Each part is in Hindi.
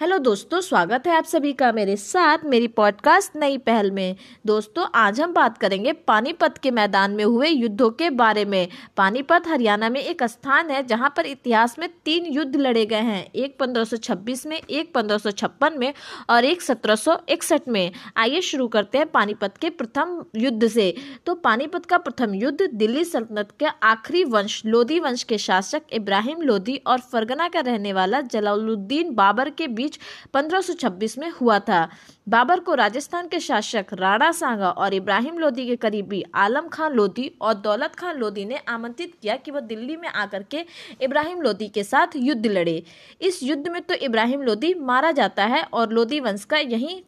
हेलो दोस्तों, स्वागत है आप सभी का मेरे साथ मेरी पॉडकास्ट नई पहल में। दोस्तों, आज हम बात करेंगे पानीपत के मैदान में हुए युद्धों के बारे में। पानीपत हरियाणा में एक स्थान है जहाँ पर इतिहास में तीन युद्ध लड़े गए हैं, एक 1526 में, एक 1556 में और एक 1761 में। आइए शुरू करते हैं पानीपत के प्रथम युद्ध से। तो पानीपत का प्रथम युद्ध दिल्ली सल्तनत के आखिरी वंश, लोधी वंश के शासक इब्राहिम लोधी और फरगना का रहने वाला जलालुद्दीन बाबर के बीच बीच 1526 में हुआ था। बाबर को राजस्थान के शासक राणा सांगा और इब्राहिम लोधी के करीबी आलम खान लोधी और दौलत खान लोधी ने आमंत्रित किया कि वह दिल्ली में आकर के इब्राहिम लोधी के साथ युद्ध लड़े। इस युद्ध में तो इब्राहिम लोधी मारा जाता है और लोधी वंश का यही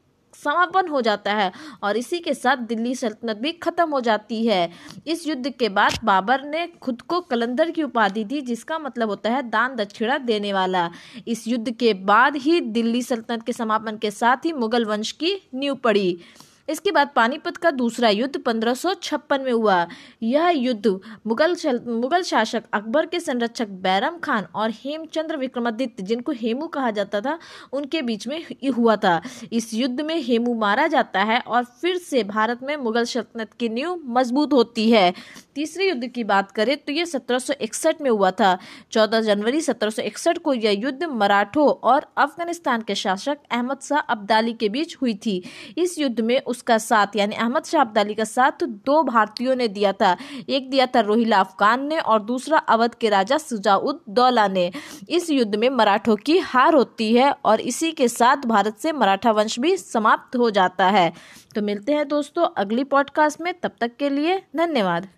समापन हो जाता है और इसी के साथ दिल्ली सल्तनत भी खत्म हो जाती है। इस युद्ध के बाद बाबर ने खुद को कलंदर की उपाधि दी, जिसका मतलब होता है दान दक्षिणा देने वाला। इस युद्ध के बाद ही दिल्ली सल्तनत के समापन के साथ ही मुगल वंश की नींव पड़ी। इसके बाद पानीपत का दूसरा युद्ध पंद्रह में हुआ। यह युद्ध मुगल मुगल शासक अकबर के संरक्षक बैरम खान और हेमचंद्र विक्रमादित्य, जिनको हेमू कहा जाता था, उनके बीच में हुआ था। इस युद्ध में हेमू मारा जाता है और फिर से भारत में मुगल सल्तनत की नींव मज़बूत होती है। तीसरे युद्ध की बात करें तो ये 1761 में हुआ था। 14 जनवरी 1761 को यह युद्ध मराठों और अफ़गानिस्तान के शासक अहमद शाह अब्दाली के बीच हुई थी। इस युद्ध में उस उसका साथ, यानी अहमद शाह अब्दाली का साथ दो भारतीयों ने दिया था। एक दिया था रोहिला अफगान ने और दूसरा अवध के राजा सुजाउद दौला ने। इस युद्ध में मराठों की हार होती है और इसी के साथ भारत से मराठा वंश भी समाप्त हो जाता है। तो मिलते हैं दोस्तों अगली पॉडकास्ट में, तब तक के लिए धन्यवाद।